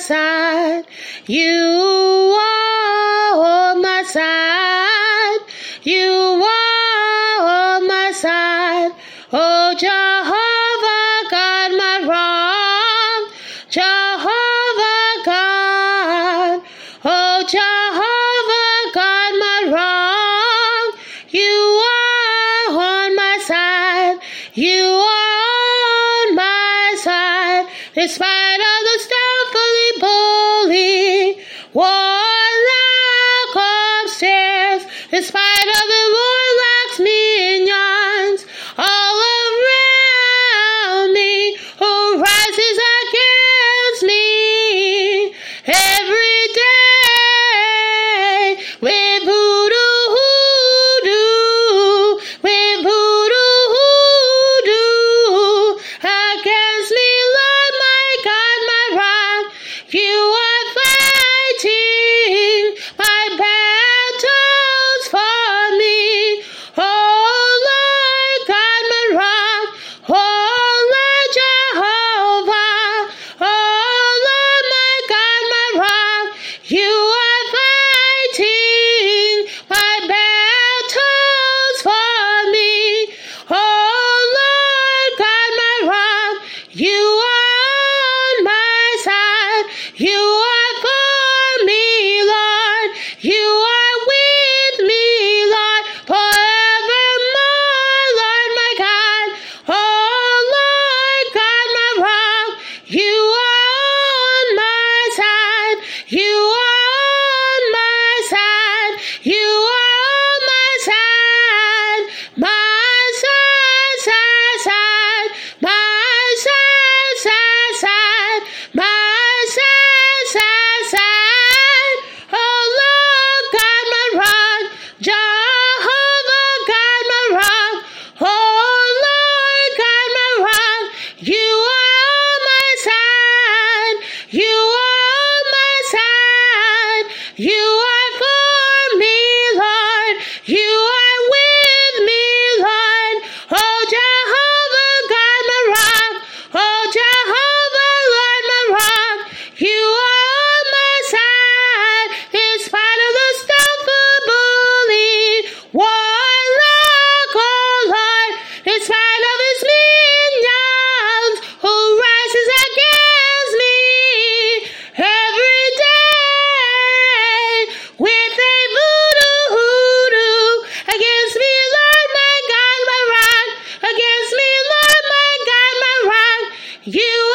side. You are on my side. You are on my side. Oh, Jehovah God, my rock. Jehovah God. Oh, Jehovah God, my rock. You are on my side. You are on my side. In spite of the In Hugh You